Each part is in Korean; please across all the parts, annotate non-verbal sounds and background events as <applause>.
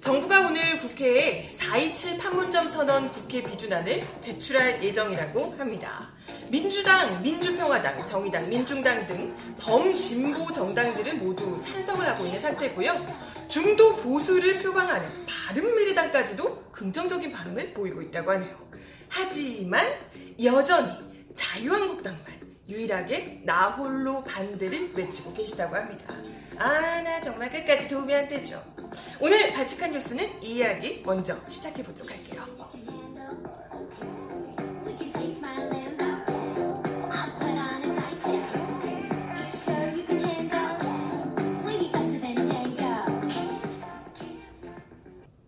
정부가 오늘 국회에 427 판문점 선언 국회 비준안을 제출할 예정이라고 합니다. 민주당, 민주평화당, 정의당, 민중당 등 범진보 정당들은 모두 찬성을 하고 있는 상태고요. 중도 보수를 표방하는 바른미래당까지도 긍정적인 반응을 보이고 있다고 하네요. 하지만 여전히 자유한국당만 유일하게 나홀로 반대를 외치고 계시다고 합니다. 아, 나 정말 끝까지 도움이 안 되죠. 오늘 발칙한 뉴스는 이 이야기 먼저 시작해 보도록 할게요.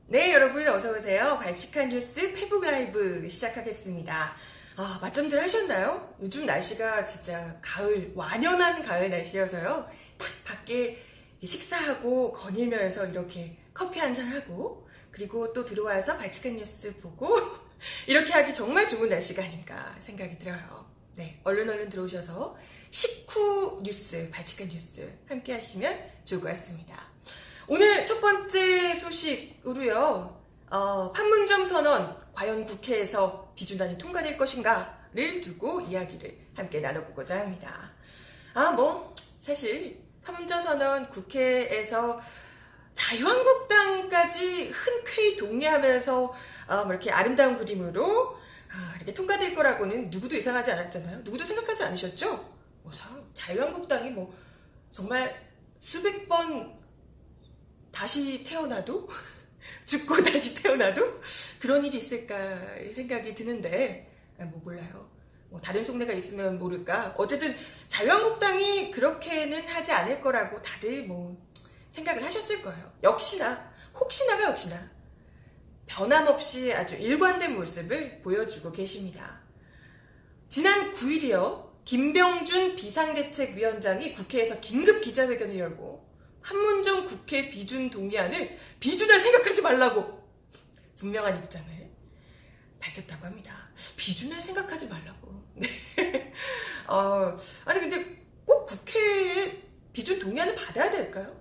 네, 여러분 어서 오세요. 발칙한 뉴스 페북 라이브 시작하겠습니다. 아, 맛점들 하셨나요? 요즘 날씨가 진짜 가을, 완연한 가을 날씨여서요. 딱 밖에 식사하고 거닐면서 이렇게 커피 한잔 하고 그리고 또 들어와서 발칙한 뉴스 보고 <laughs> 이렇게 하기 정말 좋은 날씨가 아닌가 생각이 들어요. 네, 얼른 얼른 들어오셔서 식후 뉴스, 발칙한 뉴스 함께 하시면 좋을 것 같습니다. 오늘 첫 번째 소식으로요. 어, 판문점 선언 과연 국회에서 비준안이 통과될 것인가를 두고 이야기를 함께 나눠보고자 합니다. 아, 뭐 사실 판문점 선언 국회에서 자유한국당까지 흔쾌히 동의하면서 아, 뭐 이렇게 아름다운 그림으로 아, 이렇게 통과될 거라고는 누구도 예상하지 않았잖아요. 누구도 생각하지 않으셨죠? 뭐 자- 자유한국당이 뭐 정말 수백 번 다시 태어나도 죽고 <laughs> 다시 태어나도 그런 일이 있을까 생각이 드는데 아, 뭐 몰라요. 뭐 다른 속내가 있으면 모를까. 어쨌든 자유한국당이 그렇게는 하지 않을 거라고 다들 뭐 생각을 하셨을 거예요. 역시나 혹시나가 역시나 변함없이 아주 일관된 모습을 보여주고 계십니다. 지난 9일이요. 김병준 비상대책위원장이 국회에서 긴급 기자회견을 열고 판문점 국회 비준 동의안을 비준할 생각하지 말라고 분명한 입장을 밝혔다고 합니다. 비준할 생각하지 말라고. <laughs> 네. 어, 아니 근데 꼭 국회에 비준 동의안을 받아야 될까요?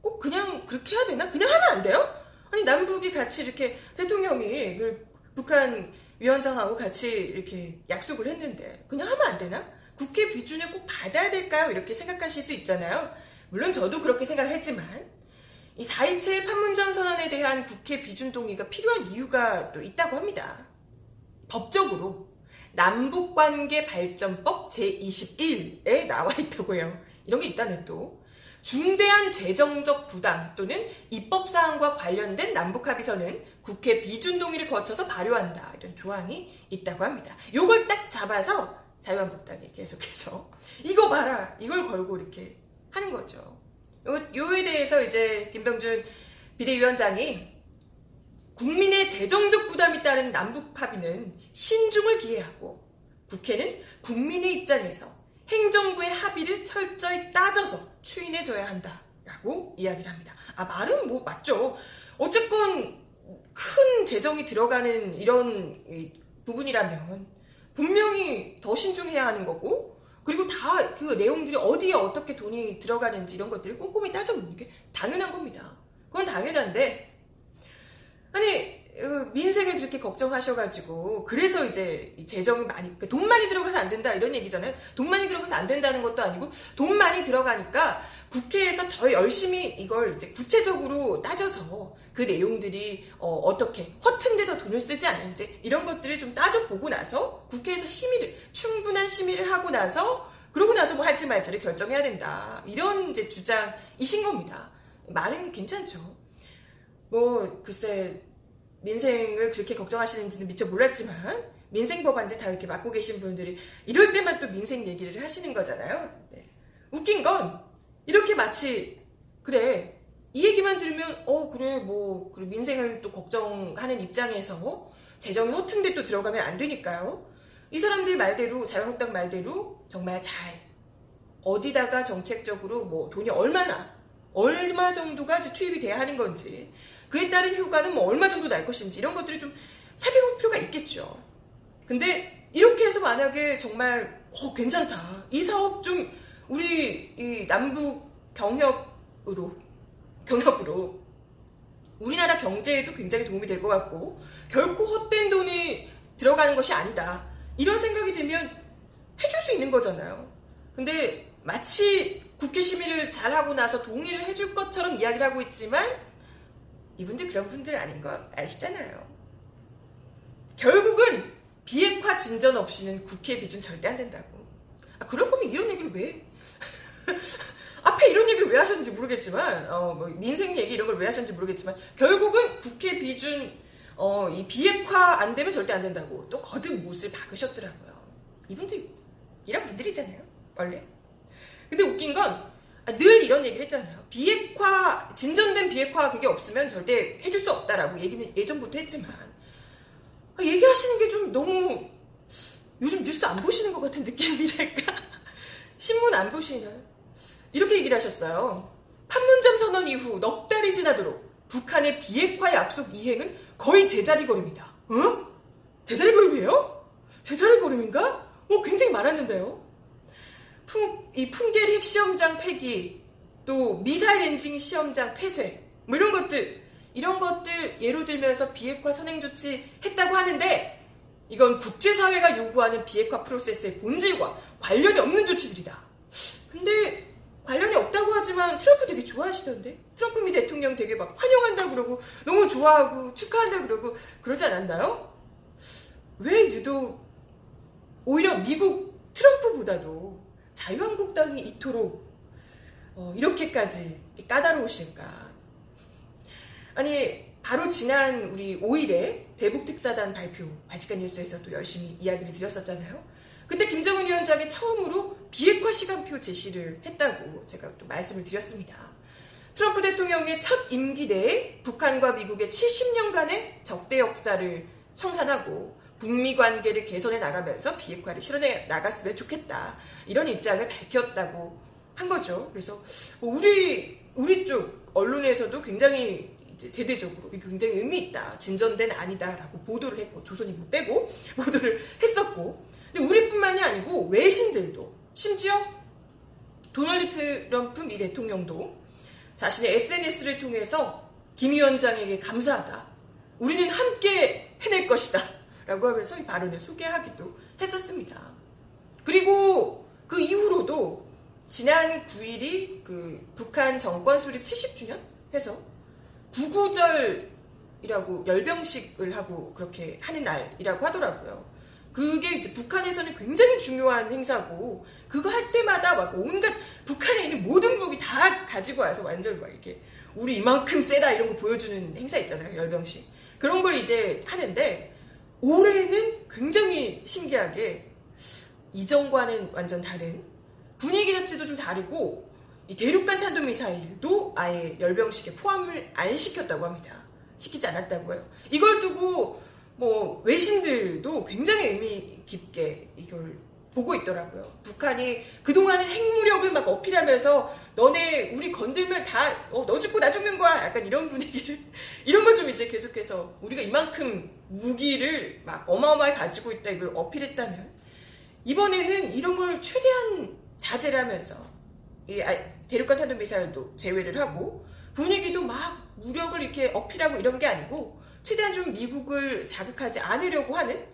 꼭 그냥 그렇게 해야 되나? 그냥 하면 안 돼요? 아니 남북이 같이 이렇게 대통령이 그 북한 위원장하고 같이 이렇게 약속을 했는데 그냥 하면 안 되나? 국회 비준을 꼭 받아야 될까요? 이렇게 생각하실 수 있잖아요. 물론 저도 그렇게 생각을 했지만 이 4.27 판문점 선언에 대한 국회 비준 동의가 필요한 이유가 또 있다고 합니다. 법적으로 남북관계 발전법 제21에 나와 있다고요. 이런 게 있다네 또. 중대한 재정적 부담 또는 입법 사항과 관련된 남북 합의서는 국회 비준 동의를 거쳐서 발효한다. 이런 조항이 있다고 합니다. 요걸 딱 잡아서 자유한국당이 계속해서 이거 봐라. 이걸 걸고 이렇게 하는 거죠. 요, 요에 대해서 이제 김병준 비대위원장이 국민의 재정적 부담이 따른 남북 합의는 신중을 기해하고 국회는 국민의 입장에서 행정부의 합의를 철저히 따져서 추인해줘야 한다라고 이야기를 합니다. 아 말은 뭐 맞죠. 어쨌건 큰 재정이 들어가는 이런 이 부분이라면 분명히 더 신중해야 하는 거고 그리고 다 그 내용들이 어디에 어떻게 돈이 들어가는지 이런 것들을 꼼꼼히 따져보는 게 당연한 겁니다. 그건 당연한데 아니 어, 민생을 그렇게 걱정하셔가지고 그래서 이제 이 재정이 많이 그러니까 돈 많이 들어가서 안 된다 이런 얘기잖아요. 돈 많이 들어가서 안 된다는 것도 아니고 돈 많이 들어가니까 국회에서 더 열심히 이걸 이제 구체적으로 따져서 그 내용들이 어, 떻게 허튼 데다 돈을 쓰지 않는지 이런 것들을 좀 따져 보고 나서 국회에서 심의를 충분한 심의를 하고 나서 그러고 나서 뭐 할지 말지를 결정해야 된다 이런 이제 주장이신 겁니다. 말은 괜찮죠. 뭐 글쎄 민생을 그렇게 걱정하시는지는 미처 몰랐지만 민생 법안들 다 이렇게 맡고 계신 분들이 이럴 때만 또 민생 얘기를 하시는 거잖아요. 네. 웃긴 건 이렇게 마치 그래 이 얘기만 들으면 어 그래 뭐 그래, 민생을 또 걱정하는 입장에서 재정이 허튼 데 또 들어가면 안 되니까요. 이 사람들 말대로 자유한국당 말대로 정말 잘 어디다가 정책적으로 뭐 돈이 얼마나 얼마 정도가 투입이 돼야 하는 건지 그에 따른 효과는 뭐 얼마 정도 날 것인지 이런 것들을 좀 살펴볼 필요가 있겠죠. 근데 이렇게 해서 만약에 정말 어, 괜찮다. 이 사업 좀 우리 이 남북 경협으로 경협으로 우리나라 경제에도 굉장히 도움이 될 것 같고 결코 헛된 돈이 들어가는 것이 아니다. 이런 생각이 들면 해줄 수 있는 거잖아요. 근데 마치 국회 심의를 잘하고 나서 동의를 해줄 것처럼 이야기를 하고 있지만 이분들 그런 분들 아닌 거 아시잖아요. 결국은 비핵화 진전 없이는 국회 비준 절대 안 된다고. 아, 그럴 거면 이런 얘기를 왜? <laughs> 앞에 이런 얘기를 왜 하셨는지 모르겠지만, 어, 뭐 민생 얘기 이런 걸 왜 하셨는지 모르겠지만, 결국은 국회 비준, 어, 이 비핵화 안 되면 절대 안 된다고 또 거듭 못을 박으셨더라고요. 이분들, 이런 분들이잖아요. 원래. 근데 웃긴 건, 아, 늘 이런 얘기를 했잖아요. 비핵화, 진전된 비핵화 그게 없으면 절대 해줄 수 없다라고 얘기는 예전부터 했지만, 아, 얘기하시는 게 좀 너무 요즘 뉴스 안 보시는 것 같은 느낌이랄까? <laughs> 신문 안 보시나요? 이렇게 얘기를 하셨어요. 판문점 선언 이후 넉 달이 지나도록 북한의 비핵화 약속 이행은 거의 제자리 걸음이다. 어? 제자리 걸음이에요? 제자리 걸음인가? 뭐 굉장히 많았는데요. 풍, 이 풍계리 핵시험장 폐기, 또 미사일 엔진 시험장 폐쇄, 뭐 이런 것들, 이런 것들 예로 들면서 비핵화 선행 조치 했다고 하는데 이건 국제사회가 요구하는 비핵화 프로세스의 본질과 관련이 없는 조치들이다. 근데 관련이 없다고 하지만 트럼프 되게 좋아하시던데? 트럼프 미 대통령 되게 막 환영한다 그러고 너무 좋아하고 축하한다 그러고 그러지 않았나요? 왜 유독 오히려 미국 트럼프보다도 자유한국당이 이토록 어, 이렇게까지 까다로우실까? 아니 바로 지난 우리 5일에 대북 특사단 발표 발칙한 뉴스에서도 열심히 이야기를 드렸었잖아요. 그때 김정은 위원장이 처음으로 비핵화 시간표 제시를 했다고 제가 또 말씀을 드렸습니다. 트럼프 대통령의 첫 임기 내에 북한과 미국의 70년간의 적대 역사를 청산하고 북미 관계를 개선해 나가면서 비핵화를 실현해 나갔으면 좋겠다. 이런 입장을 밝혔다고 한 거죠. 그래서 뭐 우리 우리 쪽 언론에서도 굉장히 대대적으로 굉장히 의미 있다. 진전된 아니다라고 보도를 했고 조선이 못 빼고 <laughs> 보도를 했었고 근데 우리뿐만이 아니고 외신들도 심지어 도널드 트럼프 미 대통령도 자신의 SNS를 통해서 김 위원장에게 감사하다. 우리는 함께 해낼 것이다. 라고 하면서 이 발언을 소개하기도 했었습니다. 그리고 그 이후로도 지난 9일이 그 북한 정권 수립 70주년 해서 구구절이라고 열병식을 하고 그렇게 하는 날이라고 하더라고요. 그게 이제 북한에서는 굉장히 중요한 행사고 그거 할 때마다 막 온갖 북한에 있는 모든 무기 다 가지고 와서 완전 막 이렇게 우리 이만큼 세다 이런 거 보여주는 행사 있잖아요 열병식 그런 걸 이제 하는데 올해는 굉장히 신기하게 이전과는 완전 다른 분위기 자체도 좀 다르고 이 대륙간 탄도미사일도 아예 열병식에 포함을 안 시켰다고 합니다. 시키지 않았다고 해요. 이걸 두고 뭐 외신들도 굉장히 의미 깊게 이걸 보고 있더라고요. 북한이 그동안은 핵무력을 막 어필하면서 너네 우리 건들면 다 어, 너 죽고 나 죽는 거야. 약간 이런 분위기를 <laughs> 이런 걸 좀 이제 계속해서 우리가 이만큼 무기를 막 어마어마하게 가지고 있다 이걸 어필했다면 이번에는 이런 걸 최대한 자제를 하면서 이 아, 대륙간 탄도 미사일도 제외를 하고 분위기도 막 무력을 이렇게 어필하고 이런 게 아니고 최대한 좀 미국을 자극하지 않으려고 하는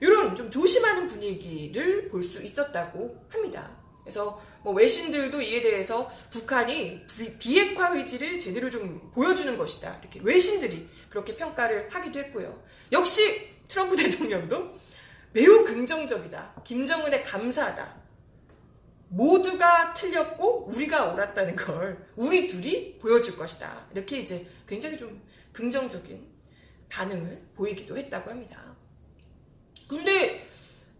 이런 좀 조심하는 분위기를 볼 수 있었다고 합니다. 그래서 뭐 외신들도 이에 대해서 북한이 비핵화 의지를 제대로 좀 보여주는 것이다. 이렇게 외신들이 그렇게 평가를 하기도 했고요. 역시 트럼프 <laughs> 대통령도 매우 긍정적이다. 김정은에 감사하다. 모두가 틀렸고 우리가 옳았다는 걸 우리 둘이 보여줄 것이다. 이렇게 이제 굉장히 좀 긍정적인 반응을 보이기도 했다고 합니다. 근데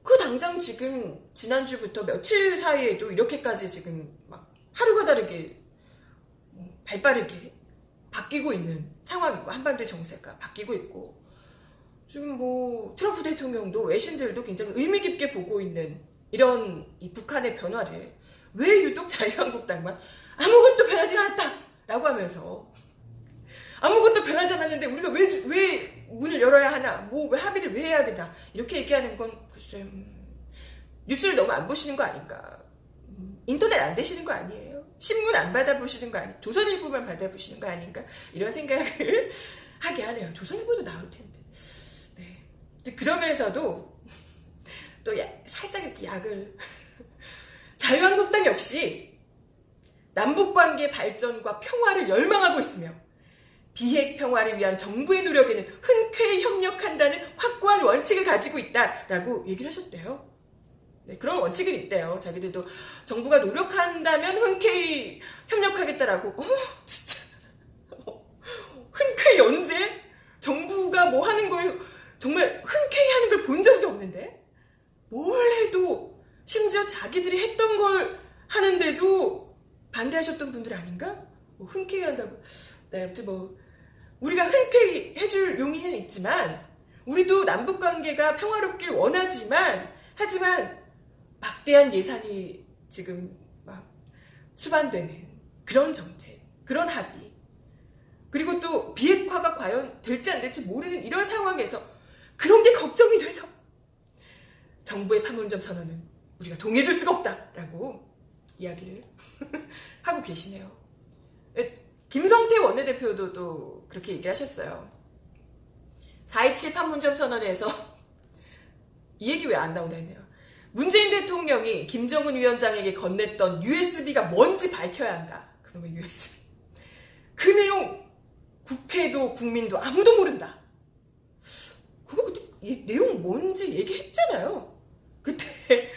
그 당장 지금 지난주부터 며칠 사이에도 이렇게까지 지금 막 하루가 다르게 발 빠르게 바뀌고 있는 상황이고 한반도의 정세가 바뀌고 있고 지금 뭐 트럼프 대통령도 외신들도 굉장히 의미 깊게 보고 있는 이런 이 북한의 변화를 왜 유독 자유한국당만 아무것도 변하지 않았다! 라고 하면서 아무것도 변하지 않았는데 우리가 왜, 왜 문을 열어야 하나? 뭐, 왜 합의를 왜 해야 되나? 이렇게 얘기하는 건 글쎄, 음, 뉴스를 너무 안 보시는 거 아닌가? 음, 인터넷 안 되시는 거 아니에요? 신문 안 받아보시는 거 아니? 조선일보만 받아보시는 거 아닌가? 이런 생각을 <laughs> 하게 하네요. 조선일보도 나올 텐데. 네. 그러면서도 또 야- 살짝 이렇게 약을 <laughs> 자유한국당 역시 남북관계 발전과 평화를 열망하고 있으며 비핵 평화를 위한 정부의 노력에는 흔쾌히 협력한다는 확고한 원칙을 가지고 있다라고 얘기를 하셨대요. 네, 그런 원칙은 있대요. 자기들도 정부가 노력한다면 흔쾌히 협력하겠다라고. 어, 진짜. 어, <laughs> 흔쾌히 언제? 정부가 뭐 하는 걸 정말 흔쾌히 하는 걸 본 적이 없는데? 뭘 해도 심지어 자기들이 했던 걸 하는데도 반대하셨던 분들 아닌가? 뭐 흔쾌히 한다고. 네, 아무튼 뭐 우리가 흔쾌히 해줄 용의는 있지만 우리도 남북 관계가 평화롭길 원하지만 하지만 막대한 예산이 지금 막 수반되는 그런 정책, 그런 합의. 그리고 또 비핵화가 과연 될지 안 될지 모르는 이런 상황에서 그런 게 걱정이 돼서 정부의 판문점 선언은 우리가 동의해줄 수가 없다라고 이야기를 <laughs> 하고 계시네요. 에, 김성태 원내대표도 또 그렇게 얘기를 하셨어요. 4.27 판문점 선언에서 <laughs> 이 얘기 왜 안 나오나 했네요. 문재인 대통령이 김정은 위원장에게 건넸던 USB가 뭔지 밝혀야 한다. 그놈의 USB. 그 내용 국회도 국민도 아무도 모른다. 그거 그때 이 내용 뭔지 얘기했잖아요. 그때 <laughs>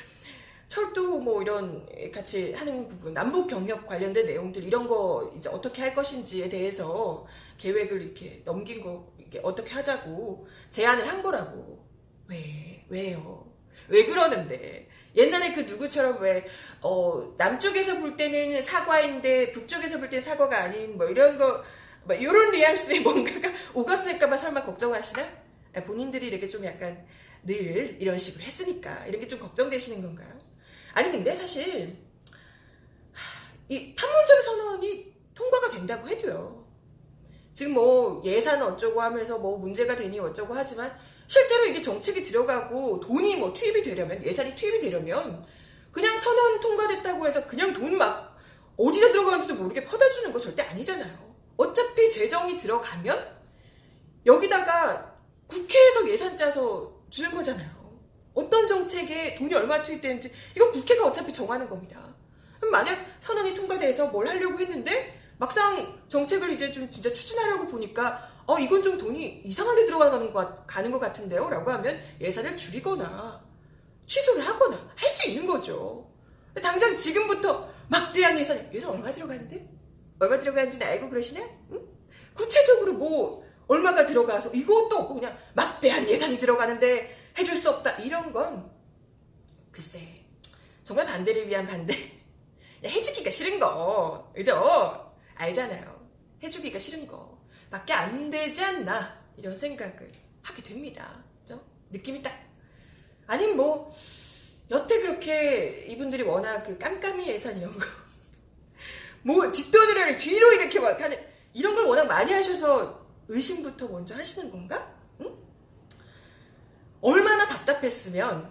철도 뭐 이런 같이 하는 부분, 남북 경협 관련된 내용들 이런 거 이제 어떻게 할 것인지에 대해서 계획을 이렇게 넘긴 거 이게 어떻게 하자고 제안을 한 거라고. 왜? 왜요? 왜 그러는데? 옛날에 그 누구처럼 왜, 어, 남쪽에서 볼 때는 사과인데 북쪽에서 볼 때는 사과가 아닌 뭐 이런 거, 뭐 이런 뉘앙스의 <laughs> 뭔가가 오갔을까봐 설마 걱정하시나? 아, 본인들이 이렇게 좀 약간 늘 이런 식으로 했으니까 이런 게 좀 걱정되시는 건가요? 아니, 근데 사실, 하, 이 판문점 선언이 통과가 된다고 해도요. 지금 뭐 예산 어쩌고 하면서 뭐 문제가 되니 어쩌고 하지만 실제로 이게 정책이 들어가고 돈이 뭐 투입이 되려면 예산이 투입이 되려면 그냥 선언 통과됐다고 해서 그냥 돈 막 어디다 들어가는지도 모르게 퍼다 주는 거 절대 아니잖아요. 어차피 재정이 들어가면 여기다가 국회에서 예산 짜서 주는 거잖아요. 어떤 정책에 돈이 얼마 투입되는지 이거 국회가 어차피 정하는 겁니다. 만약 선언이 통과돼서 뭘 하려고 했는데 막상 정책을 이제 좀 진짜 추진하려고 보니까 어 이건 좀 돈이 이상한 데 들어가는 것 가는 것 같은데요 라고 하면 예산을 줄이거나 취소를 하거나 할 수 있는 거죠 당장 지금부터 막대한 예산 예산 얼마 들어가는데 얼마 들어가는지는 알고 그러시냐 응? 구체적으로 뭐 얼마가 들어가서 이것도 없고 그냥 막대한 예산이 들어가는데 해줄 수 없다. 이런 건 글쎄 정말 반대를 위한 반대. 해주기가 싫은 거. 그죠? 알잖아요. 해주기가 싫은 거. 밖에 안 되지 않나 이런 생각을 하게 됩니다. 그죠? 느낌이 딱. 아니면 뭐 여태 그렇게 이분들이 워낙 그 깜깜이 예산 이런 거. 뭐 뒷돈을 뒤로 이렇게 막 하는 이런 걸 워낙 많이 하셔서 의심부터 먼저 하시는 건가? 응? 얼마나 답답했으면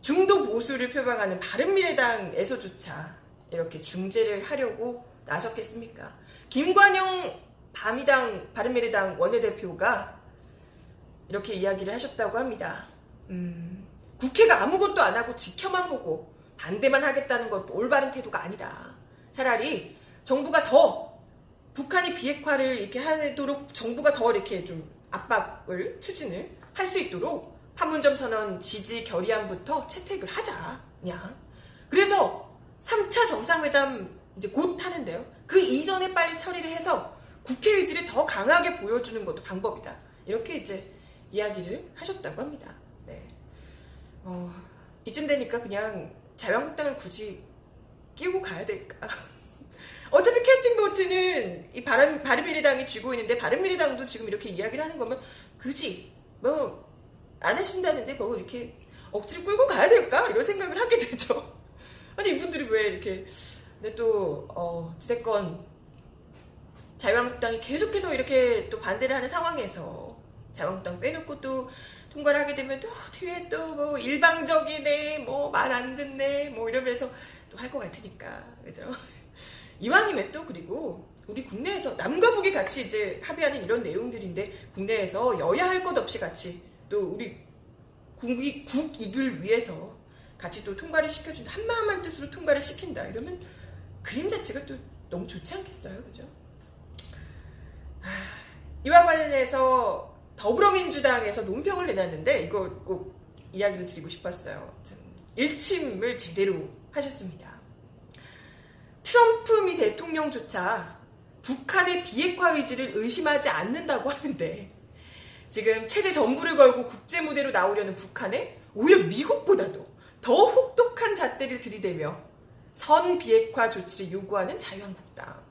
중도 보수를 표방하는 바른미래당에서조차 이렇게 중재를 하려고 나섰겠습니까? 김관영 바미당 바른미래당 원내대표가 이렇게 이야기를 하셨다고 합니다. 음, 국회가 아무것도 안 하고 지켜만 보고 반대만 하겠다는 것도 올바른 태도가 아니다. 차라리 정부가 더 북한이 비핵화를 이렇게 하도록 정부가 더 이렇게 좀 압박을 추진을 할 수 있도록 판문점 선언 지지 결의안부터 채택을 하자. 그냥. 그래서 3차 정상회담 이제 곧 하는데요. 그 이전에 빨리 처리를 해서 국회 의지를 더 강하게 보여주는 것도 방법이다. 이렇게 이제 이야기를 하셨다고 합니다. 네. 어, 이쯤 되니까 그냥 자유한국당을 굳이 끼우고 가야 될까? 어차피 캐스팅 보트는 이 바른, 바른미래당이 쥐고 있는데 바른미래당도 지금 이렇게 이야기를 하는 거면 굳이 뭐안 하신다는데 뭐 이렇게 억지로 끌고 가야 될까? 이런 생각을 하게 되죠. <laughs> 아니 이분들이 왜 이렇게 근데 또 어, 지대권 자유한국당이 계속해서 이렇게 또 반대를 하는 상황에서 자유한국당 빼놓고 또 통과를 하게 되면 또 뒤에 또 뭐 일방적이네, 뭐 말 안 듣네, 뭐 이러면서 또 할 것 같으니까. 그죠? 이왕이면 또 그리고 우리 국내에서 남과 북이 같이 이제 합의하는 이런 내용들인데 국내에서 여야 할 것 없이 같이 또 우리 국이, 국익을 위해서 같이 또 통과를 시켜준다. 한마음 한 뜻으로 통과를 시킨다. 이러면 그림 자체가 또 너무 좋지 않겠어요? 그죠? 하, 이와 관련해서 더불어민주당에서 논평을 내놨는데 이거 꼭 이야기를 드리고 싶었어요. 참 일침을 제대로 하셨습니다. 트럼프 미 대통령조차 북한의 비핵화 의지를 의심하지 않는다고 하는데 지금 체제 전부를 걸고 국제 무대로 나오려는 북한에 오히려 미국보다도 더 혹독한 잣대를 들이대며 선 비핵화 조치를 요구하는 자유한국당.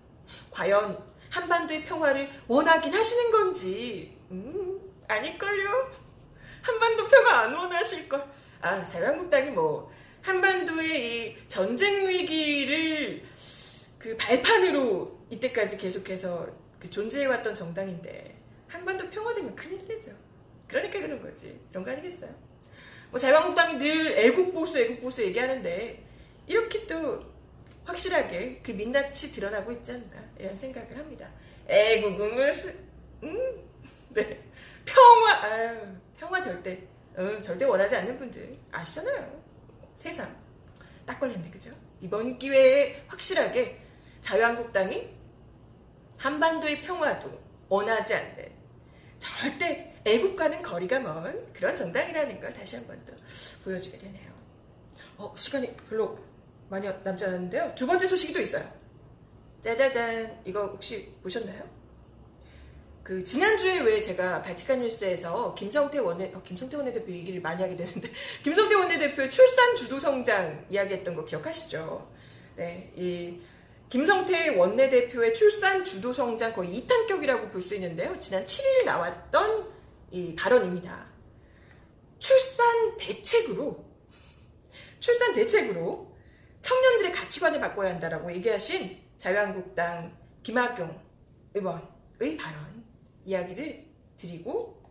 과연 한반도의 평화를 원하긴 하시는 건지, 음, 아닐걸요? 한반도 평화 안 원하실 걸. 아, 자유한국당이 뭐, 한반도의 이 전쟁 위기를 그 발판으로 이때까지 계속해서 그 존재해왔던 정당인데, 한반도 평화되면 큰일 되죠. 그러니까 그런 거지. 이런 거 아니겠어요? 뭐 자유한국당이 늘 애국보수, 애국보수 얘기하는데, 이렇게 또 확실하게 그 민낯이 드러나고 있지 않나 이런 생각을 합니다. 애국은 무슨 음? <laughs> 네 평화 아유 평화 절대 어, 절대 원하지 않는 분들 아시잖아요. 세상 딱 걸렸네 그죠? 이번 기회에 확실하게 자유한국당이 한반도의 평화도 원하지 않는 절대 애국과는 거리가 먼 그런 정당이라는 걸 다시 한 번 더 보여주게 되네요. 어, 시간이 별로 많이 남지 않았는데요. 두 번째 소식이 또 있어요. 짜자잔. 이거 혹시 보셨나요? 그, 지난주에 왜 제가 발칙한 뉴스에서 김성태 원내, 어, 김성태 원내대표 얘기를 많이 하게 되는데, <laughs> 김성태 원내대표의 출산 주도 성장 이야기했던 거 기억하시죠? 네, 이, 김성태 원내대표의 출산 주도 성장 거의 2탄격이라고 볼 수 있는데요. 지난 7일 나왔던 이 발언입니다. 출산 대책으로, 출산 대책으로 청년들의 가치관을 바꿔야 한다라고 얘기하신 자유한국당 김학용 의원의 발언 이야기를 드리고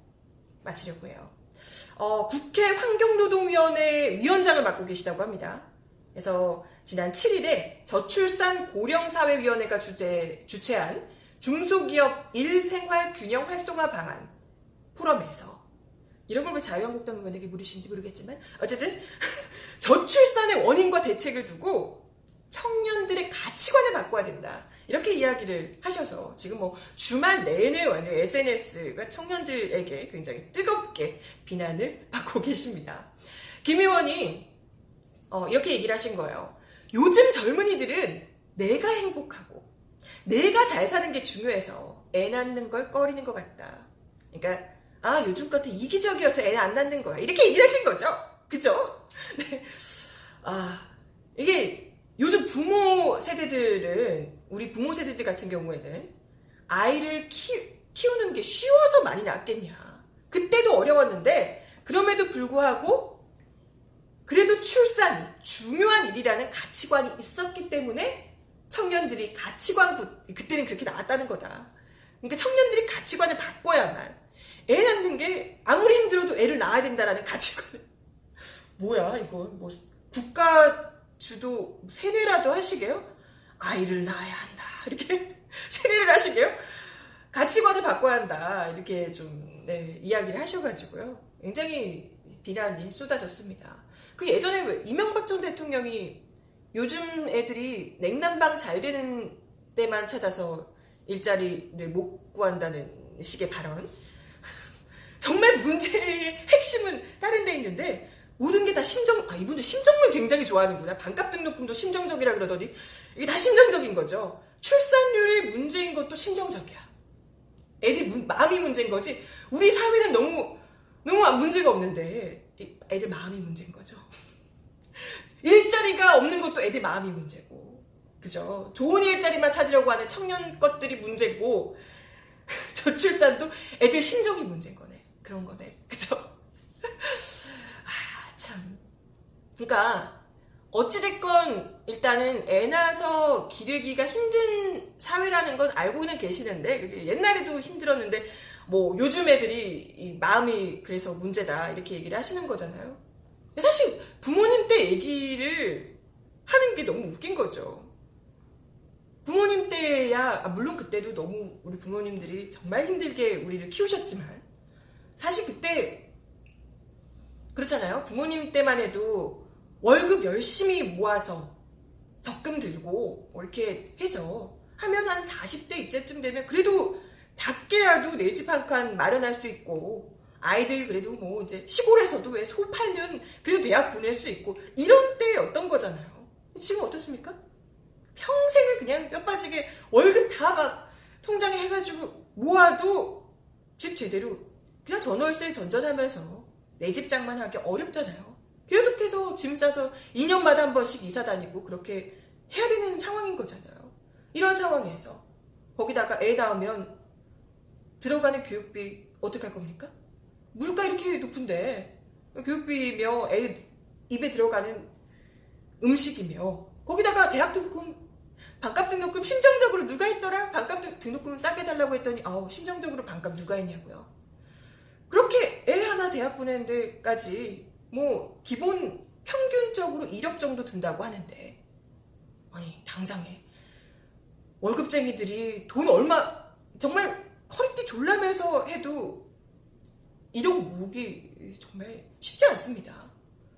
마치려고 해요. 어, 국회 환경노동위원회 위원장을 맡고 계시다고 합니다. 그래서 지난 7일에 저출산 고령사회위원회가 주제, 주최한 중소기업 일생활 균형 활성화 방안 포럼에서 이런 걸 왜 자유한국당 의원에게 물으신지 모르겠지만 어쨌든 <laughs> 저출산의 원인과 대책을 두고 청년들의 가치관을 바꿔야 된다. 이렇게 이야기를 하셔서 지금 뭐 주말 내내 완전 SNS가 청년들에게 굉장히 뜨겁게 비난을 받고 <laughs> 계십니다. 김 의원이 어, 이렇게 얘기를 하신 거예요. 요즘 젊은이들은 내가 행복하고 내가 잘 사는 게 중요해서 애 낳는 걸 꺼리는 것 같다. 그러니까 아 요즘 같은 이기적이어서 애 안 낳는 거야. 이렇게 얘기를 하신 거죠. 그죠? <laughs> 네. 아 이게 요즘 부모 세대들은 우리 부모 세대들 같은 경우에는 아이를 키, 키우는 게 쉬워서 많이 낳겠냐. 그때도 어려웠는데 그럼에도 불구하고 그래도 출산이 중요한 일이라는 가치관이 있었기 때문에 청년들이 가치관 그때는 그렇게 나왔다는 거다. 그러니까 청년들이 가치관을 바꿔야만 애 낳는 게 아무리 힘들어도 애를 낳아야 된다라는 가치관. <laughs> 뭐야 이거 뭐 국가 주도 세뇌라도 하시게요? 아이를 낳아야 한다 <laughs> 이렇게 세뇌를 하시게요? 가치관을 바꿔야 한다 이렇게 좀 네, 이야기를 하셔가지고요. 굉장히 비난이 쏟아졌습니다. 그 예전에 왜 이명박 전 대통령이 요즘 애들이 냉난방 잘 되는 때만 찾아서 일자리를 못 구한다는 식의 발언. <laughs> 정말 문제의 핵심은 다른 데 있는데 모든 게 다 심정, 아, 이분들 심정을 굉장히 좋아하는구나. 반값 등록금도 심정적이라 그러더니 이게 다 심정적인 거죠. 출산율이 문제인 것도 심정적이야. 애들 문, 마음이 문제인 거지. 우리 사회는 너무, 너무 문제가 없는데 애들 마음이 문제인 거죠. <laughs> 일자리가 없는 것도 애들 마음이 문제고. 그죠? 좋은 일자리만 찾으려고 하는 청년 것들이 문제고, <laughs> 저출산도 애들 심정이 문제인 거네. 그런 거네. <laughs> 그죠? 아, 참. 그러니까, 어찌됐건 일단은 애 낳아서 기르기가 힘든 사회라는 건 알고는 계시는데 옛날에도 힘들었는데 뭐 요즘 애들이 이 마음이 그래서 문제다 이렇게 얘기를 하시는 거잖아요. 사실 부모님 때 얘기를 하는 게 너무 웃긴 거죠. 부모님 때야 아, 물론 그때도 너무 우리 부모님들이 정말 힘들게 우리를 키우셨지만 사실 그때 그렇잖아요. 부모님 때만 해도 월급 열심히 모아서 적금 들고 뭐 이렇게 해서 하면 한 40대 이때쯤 되면 그래도 작게라도 내 집 한 칸 마련할 수 있고 아이들 그래도 뭐 이제 시골에서도 왜 소 팔면 그래도 대학 보낼 수 있고 이런 때였던 거잖아요. 지금 어떻습니까? 평생을 그냥 뼈 빠지게 월급 다 막 통장에 해가지고 모아도 집 제대로 그냥 전월세 전전하면서 내 집장만 하기 어렵잖아요. 계속해서 짐 싸서 2년마다 한 번씩 이사 다니고 그렇게 해야 되는 상황인 거잖아요. 이런 상황에서 거기다가 애 낳으면 들어가는 교육비 어떻게 할 겁니까? 물가 이렇게 높은데 교육비며 애 입에 들어가는 음식이며 거기다가 대학 등록금 반값 등록금 심정적으로 누가 있더라? 반값 등록금 싸게 달라고 했더니 아우 심정적으로 반값 누가 했냐고요. 그렇게 애 하나 대학 보내는 데까지 뭐 기본 평균적으로 1억 정도 든다고 하는데 아니 당장에 월급쟁이들이 돈 얼마 정말 허리띠 졸라매서 해도 1억 모으기 정말 쉽지 않습니다.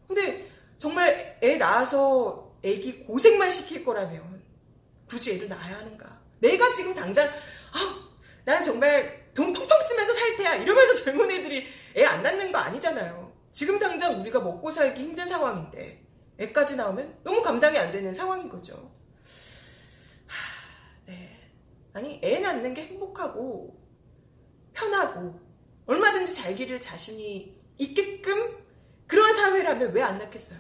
근데 정말 애 낳아서 애기 고생만 시킬 거라면 굳이 애를 낳아야 하는가? 내가 지금 당장 아, 난 정말 돈 펑펑 쓰면서 살 테야 이러면서 젊은 애들이 애 안 낳는 거 아니잖아요. 지금 당장 우리가 먹고 살기 힘든 상황인데 애까지 나오면 너무 감당이 안 되는 상황인 거죠. 하, 네. 아니 애 낳는 게 행복하고 편하고 얼마든지 잘 기를 자신이 있게끔 그런 사회라면 왜 안 낳겠어요?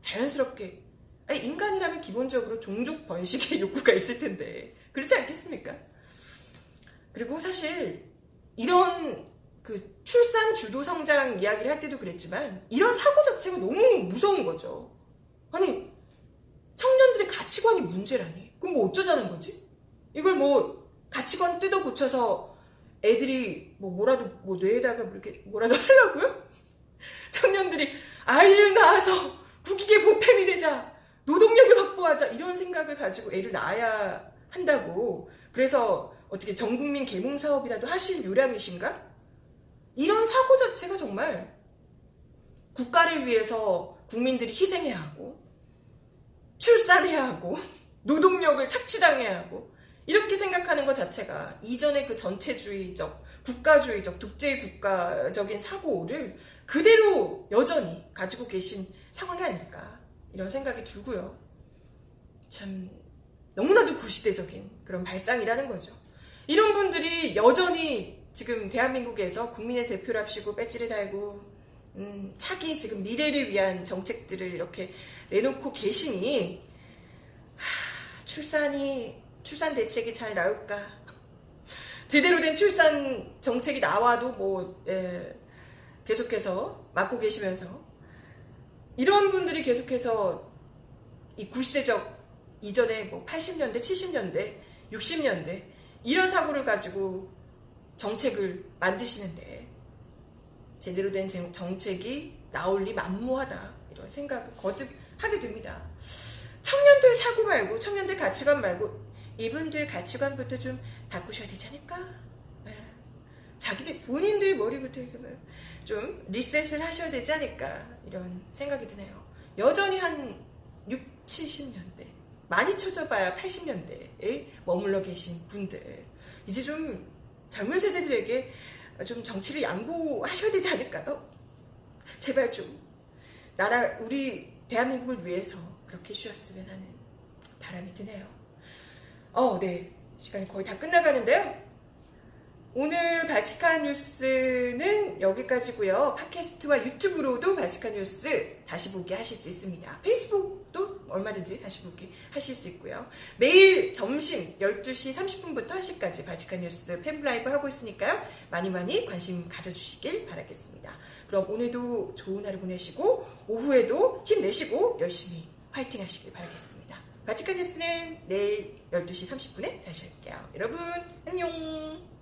자연스럽게 아니, 인간이라면 기본적으로 종족 번식의 <laughs> 욕구가 있을 텐데 그렇지 않겠습니까? 그리고 사실 이런 그 출산 주도 성장 이야기를 할 때도 그랬지만 이런 사고 자체가 너무 무서운 거죠. 아니 청년들의 가치관이 문제라니. 그럼 뭐 어쩌자는 거지? 이걸 뭐 가치관 뜯어 고쳐서 애들이 뭐 뭐라도 뭐 뇌에다가 뭐 이렇게 뭐라도 <laughs> 하려고요? 청년들이 아이를 낳아서 국익의 보탬이 되자 노동력을 확보하자 이런 생각을 가지고 애를 낳아야 한다고 그래서 어떻게 전국민 계몽 사업이라도 하실 요량이신가? 이런 사고 자체가 정말 국가를 위해서 국민들이 희생해야 하고 출산해야 하고 노동력을 착취당해야 하고 이렇게 생각하는 것 자체가 이전의 그 전체주의적 국가주의적 독재 국가적인 사고를 그대로 여전히 가지고 계신 상황이 아닐까 이런 생각이 들고요. 참 너무나도 구시대적인 그런 발상이라는 거죠. 이런 분들이 여전히 지금 대한민국에서 국민의 대표랍시고 배지를 달고 음, 차기 지금 미래를 위한 정책들을 이렇게 내놓고 계시니 하, 출산이 출산 대책이 잘 나올까 제대로 된 출산 정책이 나와도 뭐 예, 계속해서 맡고 계시면서 이런 분들이 계속해서 이 구시대적 이전에 뭐 80년대, 70년대, 60년대 이런 사고를 가지고 정책을 만드시는데 제대로 된 정책이 나올 리 만무하다 이런 생각을 거듭 하게 됩니다. 청년들 사고 말고 청년들 가치관 말고 이분들 가치관부터 좀 바꾸셔야 되지 않을까? 네. 자기들 본인들 머리부터 좀 리셋을 하셔야 되지 않을까 이런 생각이 드네요. 여전히 한 6, 70년대 많이 쳐져봐야 80년대에 머물러 계신 분들 이제 좀 젊은 세대들에게 좀 정치를 양보하셔야 되지 않을까요? 제발 좀 나라 우리 대한민국을 위해서 그렇게 해주셨으면 하는 바람이 드네요. 어, 네 시간이 거의 다 끝나가는데요. 오늘 발칙한 뉴스는 여기까지고요. 팟캐스트와 유튜브로도 발칙한 뉴스 다시 보기 하실 수 있습니다. 페이스북도 얼마든지 다시 보기 하실 수 있고요. 매일 점심 12시 30분부터 1시까지 발칙한 뉴스 팬라이브 하고 있으니까요. 많이 많이 관심 가져주시길 바라겠습니다. 그럼 오늘도 좋은 하루 보내시고 오후에도 힘내시고 열심히 파이팅 하시길 바라겠습니다. 바치카 뉴스는 내일 12시 30분에 다시 할게요. 여러분, 안녕!